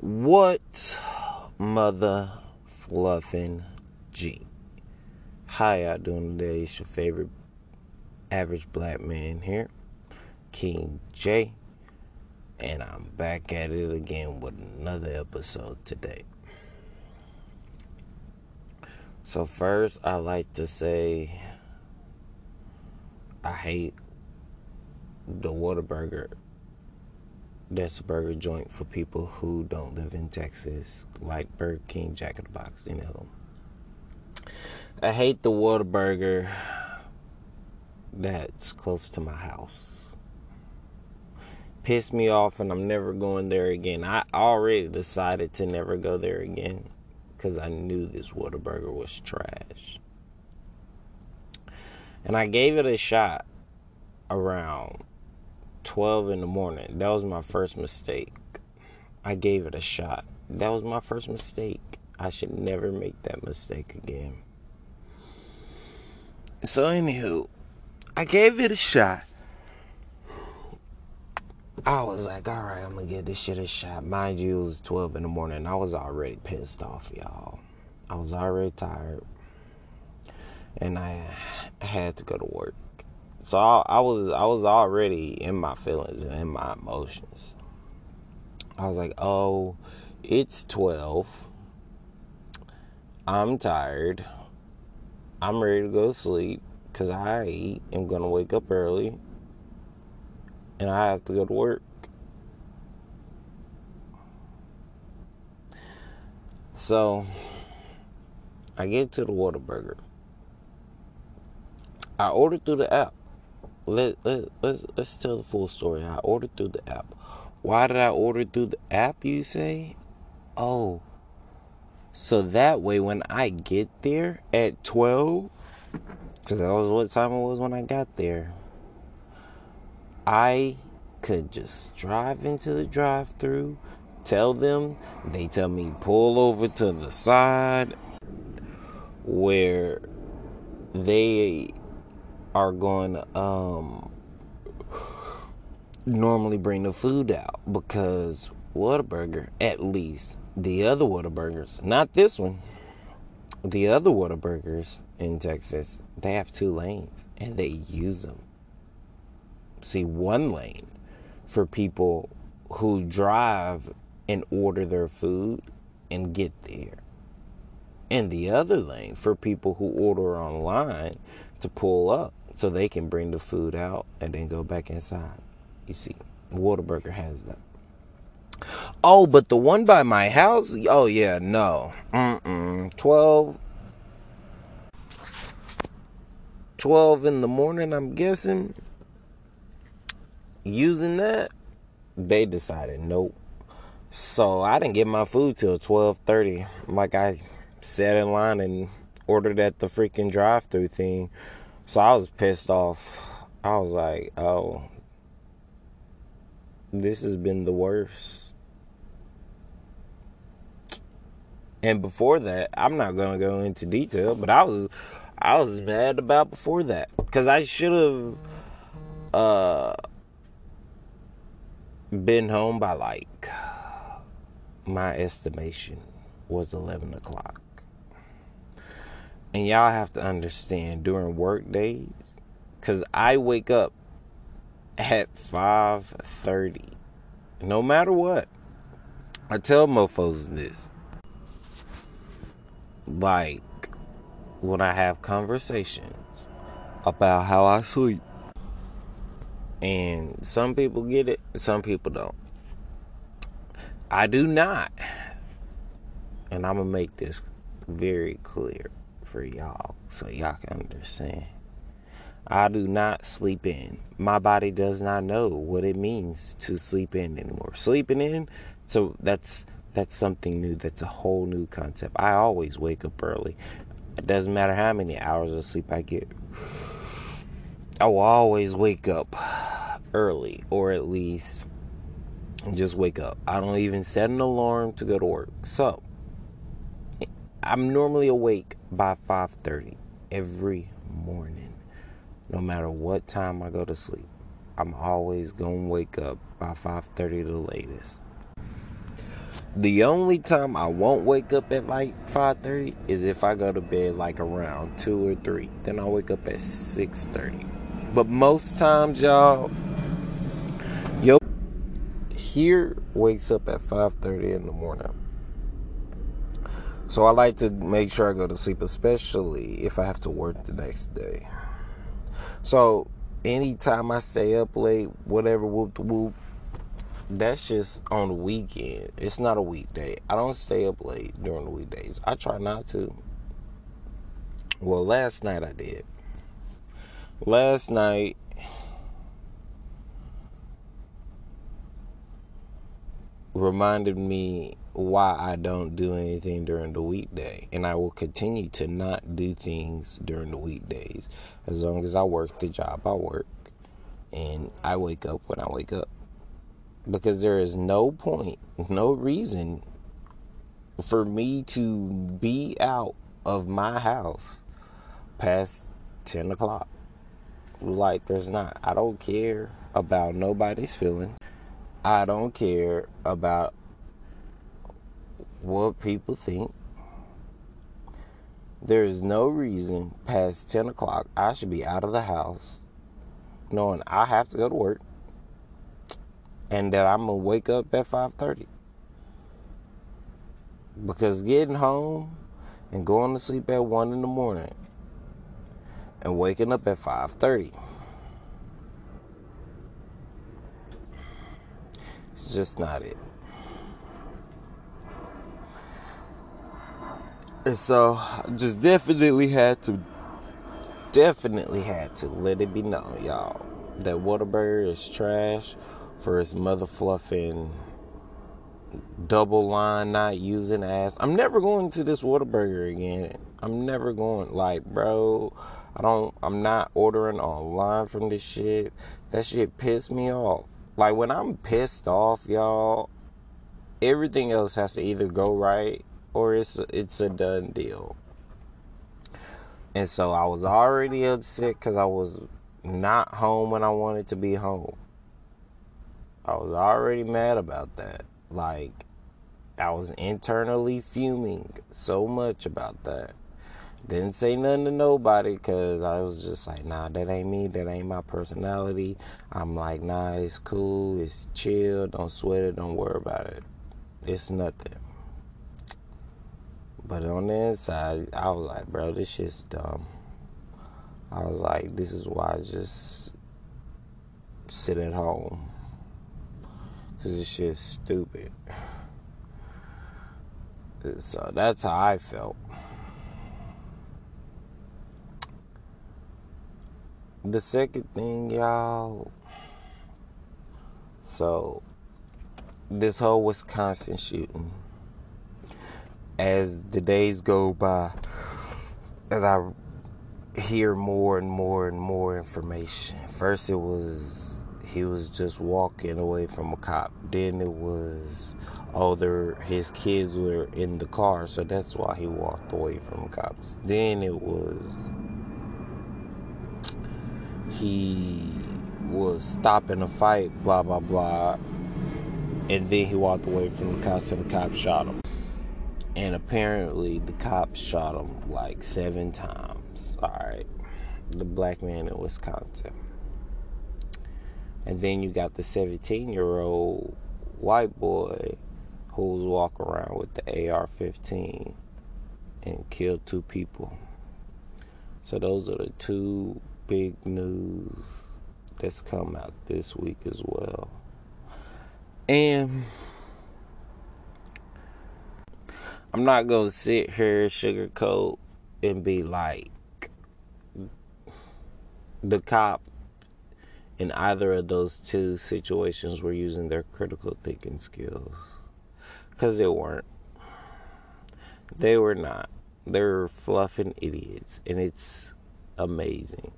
What mother fluffing G? How y'all doing today? It's your favorite average black man here, King J, and I'm back at it again with another episode today. So first, I like to say I hate the Whataburger that's a burger joint for people who don't live in Texas, like Burger King, Jack in the Box, you know. I hate the Whataburger that's close to my house. Pissed me off, and I'm never going there again. I already decided to never go there again because I knew this Whataburger was trash. And I gave it a shot around 12 in the morning. That was my first mistake. I gave it a shot. That was my first mistake. I should never make that mistake again. So, anywho, I gave it a shot. I was like, all right, I'm gonna give this shit a shot. Mind you, it was 12 in the morning. I was already pissed off, y'all. I was already tired. And I had to go to work. So I, I, was I was already in my feelings and in my emotions. I was like, "Oh, it's 12. I'm tired. I'm ready to go to sleep cuz I am going to wake up early and I have to go to work." So, I get to the Whataburger. I ordered through the app let, let, let's let's tell the full story. I ordered through the app. Why did I order through the app, you say? Oh. So that way when I get there at 12 cuz that was what time it was when I got there. I could just drive into the drive-through, tell them, they tell me pull over to the side where they are going to um, normally bring the food out because Whataburger, at least the other Whataburgers, not this one, the other Whataburgers in Texas, they have two lanes and they use them. See, one lane for people who drive and order their food and get there. And the other lane for people who order online to pull up so they can bring the food out and then go back inside. You see, Whataburger has that. Oh, but the one by my house? Oh, yeah, no. Mm-mm. 12. 12 in the morning, I'm guessing. Using that, they decided nope. So I didn't get my food till 12:30. Like I sat in line and ordered at the freaking drive-through thing so I was pissed off. I was like, oh, this has been the worst. And before that, I'm not gonna go into detail, but I was I was mad about before that because I should have uh been home by like my estimation was eleven o'clock. And y'all have to understand during work days, cause I wake up at 5:30. No matter what. I tell mofos this. Like when I have conversations about how I sleep. And some people get it, some people don't. I do not. And I'm going to make this very clear for y'all so y'all can understand. I do not sleep in. My body does not know what it means to sleep in anymore. Sleeping in, so that's that's something new. That's a whole new concept. I always wake up early. It doesn't matter how many hours of sleep I get. I will always wake up early, or at least just wake up. I don't even set an alarm to go to work. So I'm normally awake by 5:30 every morning. No matter what time I go to sleep. I'm always going to wake up by 5:30 the latest. The only time I won't wake up at like 5:30 is if I go to bed like around 2 or 3. Then I wake up at 6:30. But most times, y'all, yo here wakes up at 5:30 in the morning. So I like to make sure I go to sleep, especially if I have to work the next day. So anytime I stay up late, whatever whoop whoop, that's just on the weekend. It's not a weekday. I don't stay up late during the weekdays. I try not to. Well, last night I did. Last night reminded me why I don't do anything during the weekday. And I will continue to not do things during the weekdays as long as I work the job I work and I wake up when I wake up because there is no point, no reason for me to be out of my house past 10 o'clock. Like, there's not. I don't care about nobody's feelings. I don't care about what people think. There is no reason past 10 o'clock I should be out of the house knowing I have to go to work and that I'm gonna wake up at 5:30. Because getting home and going to sleep at 1 in the morning and waking up at 5:30 It's just not it. And so I just definitely had to definitely had to let it be known, y'all, that Whataburger is trash for its mother fluffing double line not using ass. I'm never going to this Whataburger again. I'm never going like bro. I don't I'm not ordering online from this shit. That shit pissed me off. Like when I'm pissed off, y'all, everything else has to either go right or it's it's a done deal. And so I was already upset cuz I was not home when I wanted to be home. I was already mad about that. Like, I was internally fuming so much about that. Didn't say nothing to nobody because I was just like, nah, that ain't me. That ain't my personality. I'm like, nah, it's cool. It's chill. Don't sweat it. Don't worry about it. It's nothing. But on the inside, I was like, bro, this shit's dumb. I was like, this is why I just sit at home. Cause this shit's stupid. So that's how I felt. The second thing, y'all. So, this whole Wisconsin shooting. As the days go by, as I hear more and more and more information. First, it was he was just walking away from a cop. Then it was oh there his kids were in the car, so that's why he walked away from cops. Then it was he was stopping a fight, blah blah blah. And then he walked away from the cops and the cops shot him. And apparently the cops shot him like seven times. Alright. The black man in Wisconsin. And then you got the 17 year old white boy who's walking around with the AR 15 and killed two people. So those are the two big news that's come out this week as well. And I'm not gonna sit here sugarcoat and be like the cop in either of those two situations were using their critical thinking skills. Because they weren't. They were not. They're fluffing idiots. And it's amazing.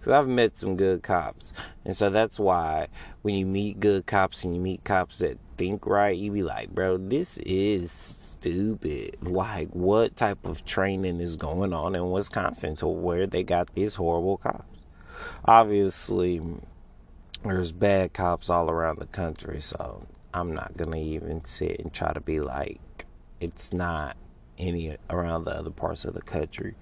Because I've met some good cops. And so that's why when you meet good cops and you meet cops that think right, you be like, bro, this is stupid. Like, what type of training is going on in Wisconsin to where they got these horrible cops? obviously there's bad cops all around the country, so I'm not gonna even sit and try to be like it's not any around the other parts of the country.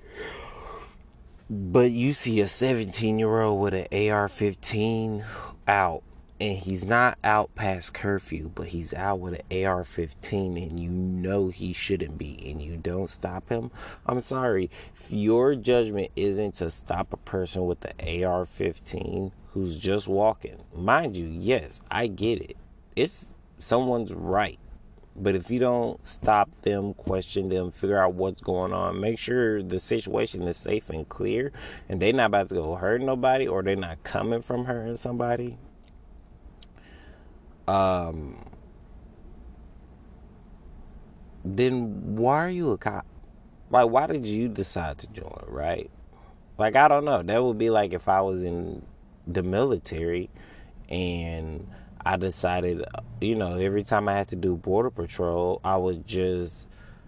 But you see a 17 year old with an AR 15 out, and he's not out past curfew, but he's out with an AR 15, and you know he shouldn't be, and you don't stop him. I'm sorry, if your judgment isn't to stop a person with the AR 15 who's just walking, mind you, yes, I get it. It's someone's right but if you don't stop them, question them, figure out what's going on, make sure the situation is safe and clear, and they're not about to go hurt nobody, or they're not coming from hurting somebody. Um, then why are you a cop? Like, why did you decide to join? Right? Like, I don't know. That would be like if I was in the military and I decided, you know, every time I had to do border patrol, I would just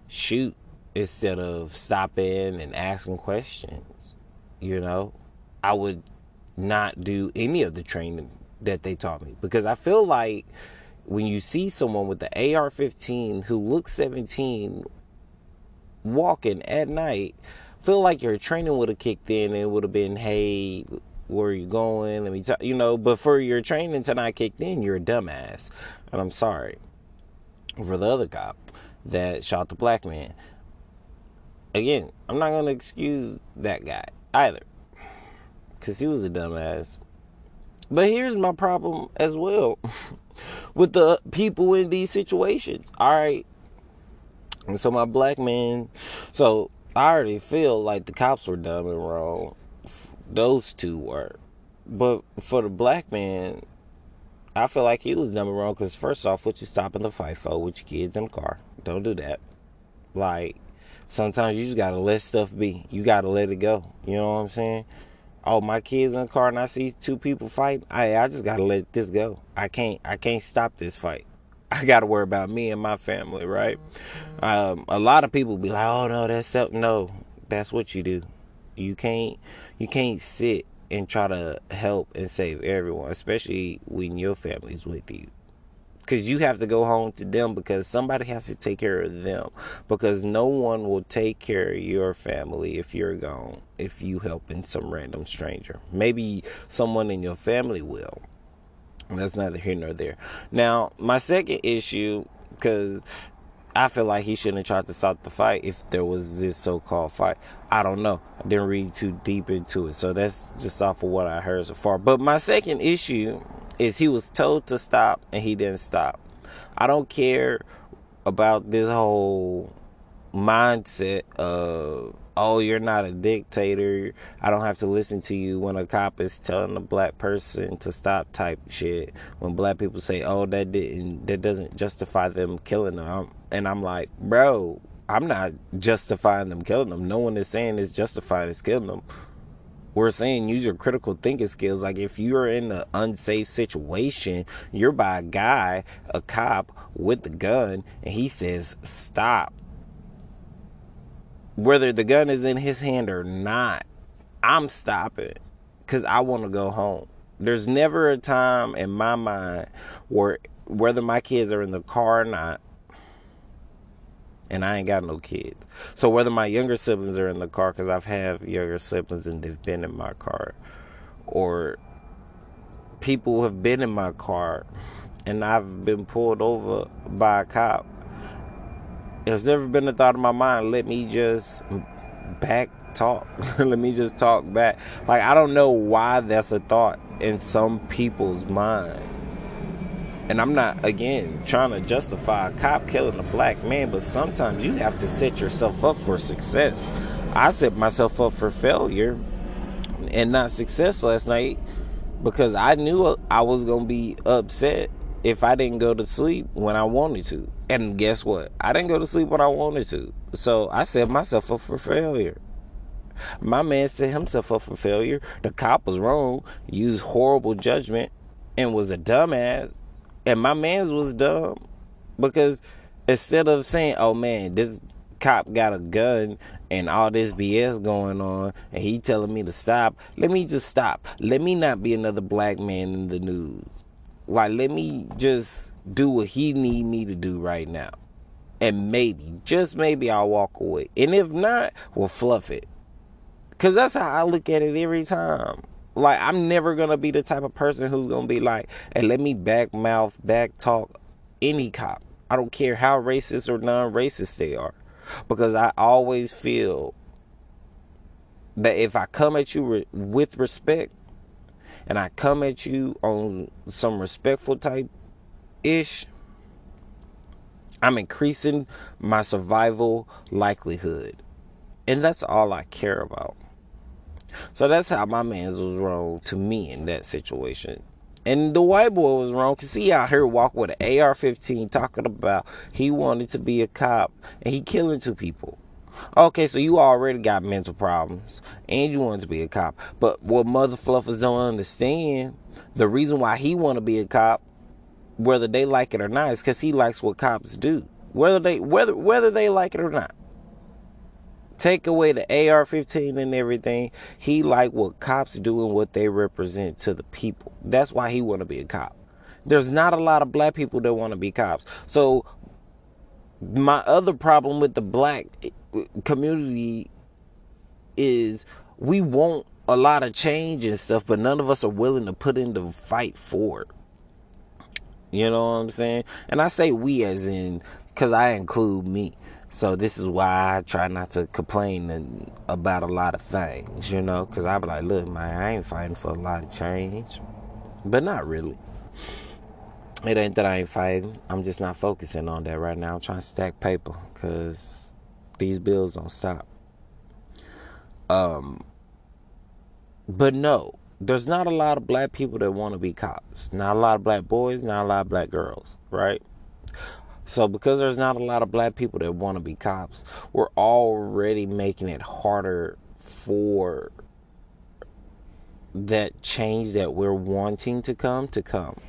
shoot instead of stopping and asking questions. You know, I would not do any of the training that they taught me because I feel like when you see someone with the AR 15 who looks 17 walking at night, feel like your training would have kicked in and it would have been, hey, where you going? Let me tell you know. But for your training to not kicked in, you're a dumbass, and I'm sorry for the other cop that shot the black man. Again, I'm not gonna excuse that guy either, cause he was a dumbass. But here's my problem as well with the people in these situations. All right, and so my black man, so I already feel like the cops were dumb and wrong those two were. But for the black man, I feel like he was number wrong because first off, what you stopping the fight for with your kids in the car? Don't do that. Like sometimes you just gotta let stuff be. You gotta let it go. You know what I'm saying? Oh, my kids in the car and I see two people fighting. I I just gotta let this go. I can't I can't stop this fight. I gotta worry about me and my family, right? Um, a lot of people be like, "Oh no, that's something. no, that's what you do." You can't you can't sit and try to help and save everyone, especially when your family's with you. Because you have to go home to them because somebody has to take care of them. Because no one will take care of your family if you're gone, if you helping some random stranger. Maybe someone in your family will. That's neither here nor there. Now, my second issue, because I feel like he shouldn't have tried to stop the fight if there was this so-called fight. I don't know. I didn't read too deep into it, so that's just off of what I heard so far. But my second issue is he was told to stop and he didn't stop. I don't care about this whole mindset of oh you're not a dictator. I don't have to listen to you when a cop is telling a black person to stop type shit. When black people say oh that didn't that doesn't justify them killing them. And i'm like bro i'm not justifying them killing them. No one is saying it's justifying it's killing them. We're saying use your critical thinking skills. Like if you're in an unsafe situation, you're by a guy, a cop with a gun, and he says stop whether the gun is in his hand or not, I'm stopping because I want to go home. There's never a time in my mind where whether my kids are in the car or not, and I ain't got no kids. So whether my younger siblings are in the car, because I've had younger siblings and they've been in my car, or people have been in my car and I've been pulled over by a cop there's never been a thought in my mind, let me just back talk. let me just talk back. Like, I don't know why that's a thought in some people's mind. And I'm not, again, trying to justify a cop killing a black man, but sometimes you have to set yourself up for success. I set myself up for failure and not success last night because I knew I was going to be upset if I didn't go to sleep when I wanted to. And guess what? I didn't go to sleep when I wanted to. So I set myself up for failure. My man set himself up for failure. The cop was wrong, used horrible judgment, and was a dumbass. And my man's was dumb because instead of saying, oh man, this cop got a gun and all this BS going on and he telling me to stop, let me just stop. Let me not be another black man in the news. Like, let me just do what he need me to do right now. And maybe, just maybe I'll walk away. And if not, we'll fluff it. Cause that's how I look at it every time. Like I'm never gonna be the type of person who's gonna be like, hey, let me back mouth, back talk any cop. I don't care how racist or non-racist they are. Because I always feel that if I come at you re- with respect and I come at you on some respectful type ish, I'm increasing my survival likelihood. And that's all I care about. So that's how my man was wrong to me in that situation. And the white boy was wrong because he out here walking with an AR 15 talking about he wanted to be a cop and he killing two people. Okay, so you already got mental problems and you want to be a cop. But what mother fluffers don't understand, the reason why he want to be a cop, whether they like it or not, is because he likes what cops do. Whether they whether whether they like it or not. Take away the AR-15 and everything. He like what cops do and what they represent to the people. That's why he want to be a cop. There's not a lot of black people that want to be cops. So my other problem with the black community is we want a lot of change and stuff, but none of us are willing to put in the fight for it. You know what I'm saying? And I say we as in because I include me. So this is why I try not to complain about a lot of things, you know, because I be like, look, man, I ain't fighting for a lot of change, but not really. It ain't that I ain't fighting. I'm just not focusing on that right now. I'm trying to stack paper because these bills don't stop. Um, but no, there's not a lot of black people that want to be cops. Not a lot of black boys, not a lot of black girls, right? So, because there's not a lot of black people that want to be cops, we're already making it harder for that change that we're wanting to come to come.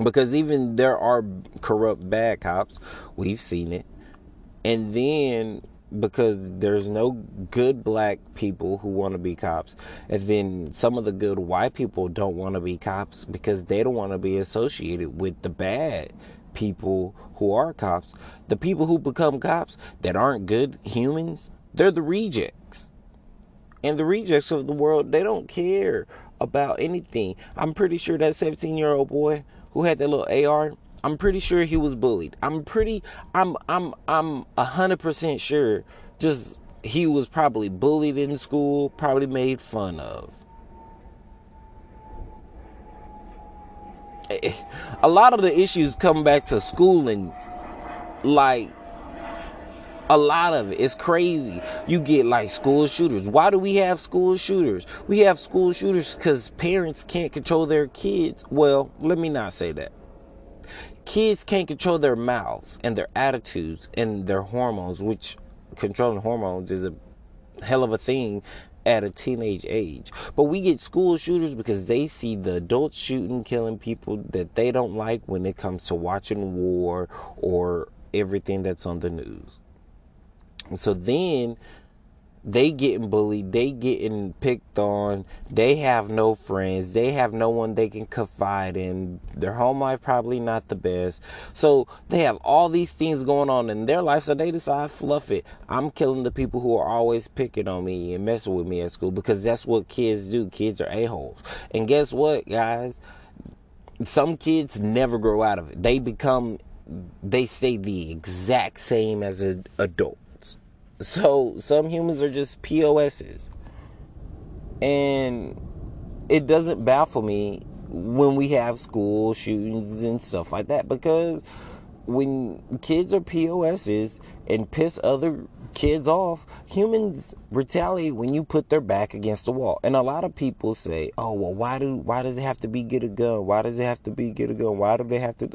Because even there are corrupt bad cops, we've seen it. And then because there's no good black people who want to be cops and then some of the good white people don't want to be cops because they don't want to be associated with the bad people who are cops, the people who become cops that aren't good humans, they're the rejects. And the rejects of the world, they don't care about anything. I'm pretty sure that 17 year old boy who had that little AR, I'm pretty sure he was bullied. I'm pretty, I'm, I'm, I'm a hundred percent sure. Just he was probably bullied in school, probably made fun of. Eh, eh, a lot of the issues come back to schooling like a lot of it. It's crazy. You get like school shooters. Why do we have school shooters? We have school shooters because parents can't control their kids. Well, let me not say that. Kids can't control their mouths and their attitudes and their hormones, which controlling hormones is a hell of a thing at a teenage age. But we get school shooters because they see the adults shooting, killing people that they don't like when it comes to watching war or everything that's on the news. So then they getting bullied, they getting picked on, they have no friends, they have no one they can confide in. Their home life probably not the best. So they have all these things going on in their life, so they decide fluff it. I'm killing the people who are always picking on me and messing with me at school because that's what kids do. Kids are a-holes. And guess what, guys? Some kids never grow out of it. They become they stay the exact same as an adult so some humans are just POSs. And it doesn't baffle me when we have school shootings and stuff like that because when kids are POSs and piss other kids off, humans retaliate when you put their back against the wall. And a lot of people say, "Oh, well, why do why does it have to be get a gun? Why does it have to be get a gun? Why do they have to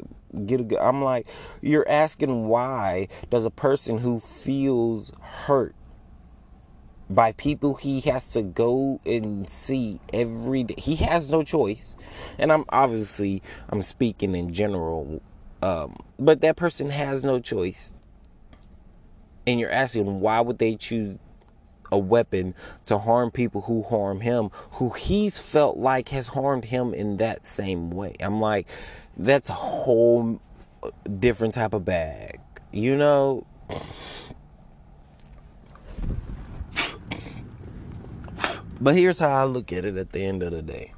get a gun?" I'm like, you're asking why does a person who feels hurt by people he has to go and see every day. He has no choice. And I'm obviously I'm speaking in general um, but that person has no choice and you're asking why would they choose a weapon to harm people who harm him, who he's felt like has harmed him in that same way. I'm like, that's a whole different type of bag. You know? But here's how I look at it at the end of the day.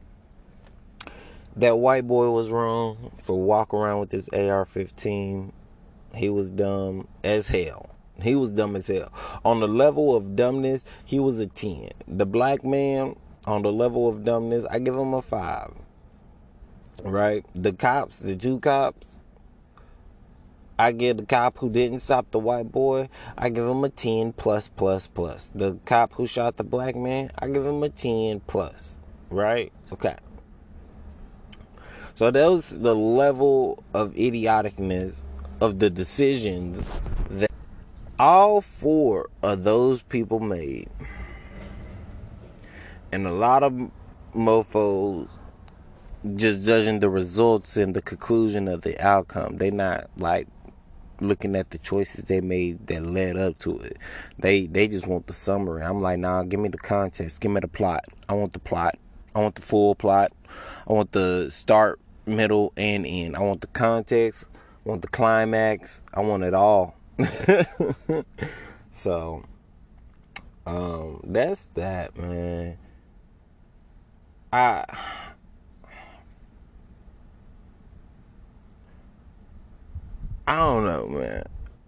That white boy was wrong for walking around with this AR 15. He was dumb as hell. He was dumb as hell. On the level of dumbness, he was a 10. The black man, on the level of dumbness, I give him a 5. Right? The cops, the two cops, I give the cop who didn't stop the white boy, I give him a 10 plus plus plus. The cop who shot the black man, I give him a 10 plus. Right? Okay. So that was the level of idioticness of the decisions that all four of those people made. And a lot of mofos just judging the results and the conclusion of the outcome. They not like looking at the choices they made that led up to it. They they just want the summary. I'm like, nah, give me the context, give me the plot. I want the plot. I want the full plot. I want the start, middle, and end. I want the context. I want the climax. I want it all. so um that's that man. I I don't know, man.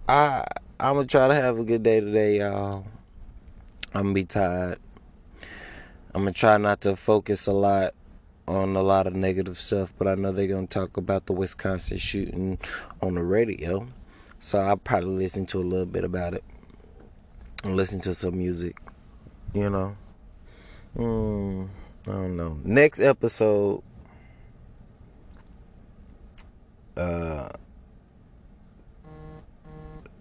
I I'm gonna try to have a good day today, y'all. I'm gonna be tired. I'm gonna try not to focus a lot on a lot of negative stuff, but I know they're gonna talk about the Wisconsin shooting on the radio, so I'll probably listen to a little bit about it and listen to some music. You know, mm, I don't know. Next episode, uh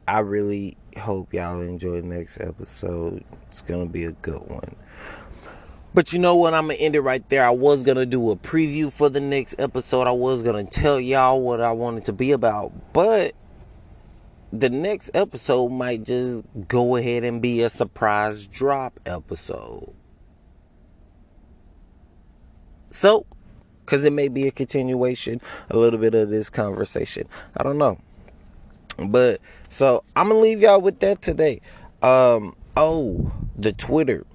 I really hope y'all enjoy next episode. It's gonna be a good one. But you know what? I'm gonna end it right there. I was gonna do a preview for the next episode. I was gonna tell y'all what I wanted to be about, but the next episode might just go ahead and be a surprise drop episode. So, because it may be a continuation, a little bit of this conversation. I don't know. But so I'm gonna leave y'all with that today. Um, oh, the Twitter.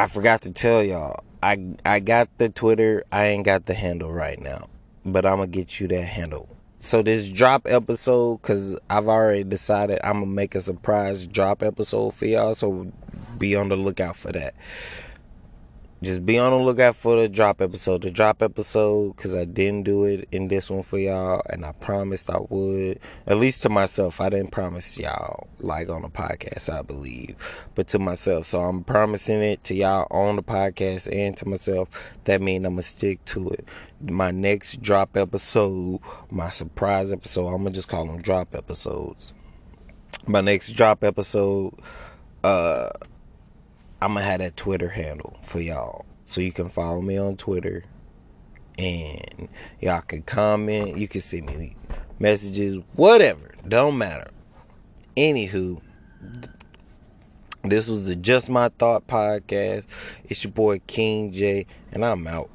I forgot to tell y'all. I I got the Twitter. I ain't got the handle right now, but I'm gonna get you that handle. So this drop episode, cause I've already decided I'm gonna make a surprise drop episode for y'all. So be on the lookout for that just be on the lookout for the drop episode. The drop episode, because I didn't do it in this one for y'all, and I promised I would. At least to myself. I didn't promise y'all, like on the podcast, I believe, but to myself. So I'm promising it to y'all on the podcast and to myself. That means I'm going to stick to it. My next drop episode, my surprise episode, I'm going to just call them drop episodes. My next drop episode, uh, I'm gonna have that Twitter handle for y'all. So you can follow me on Twitter and y'all can comment. You can send me messages, whatever. Don't matter. Anywho, this was the Just My Thought podcast. It's your boy King J, and I'm out.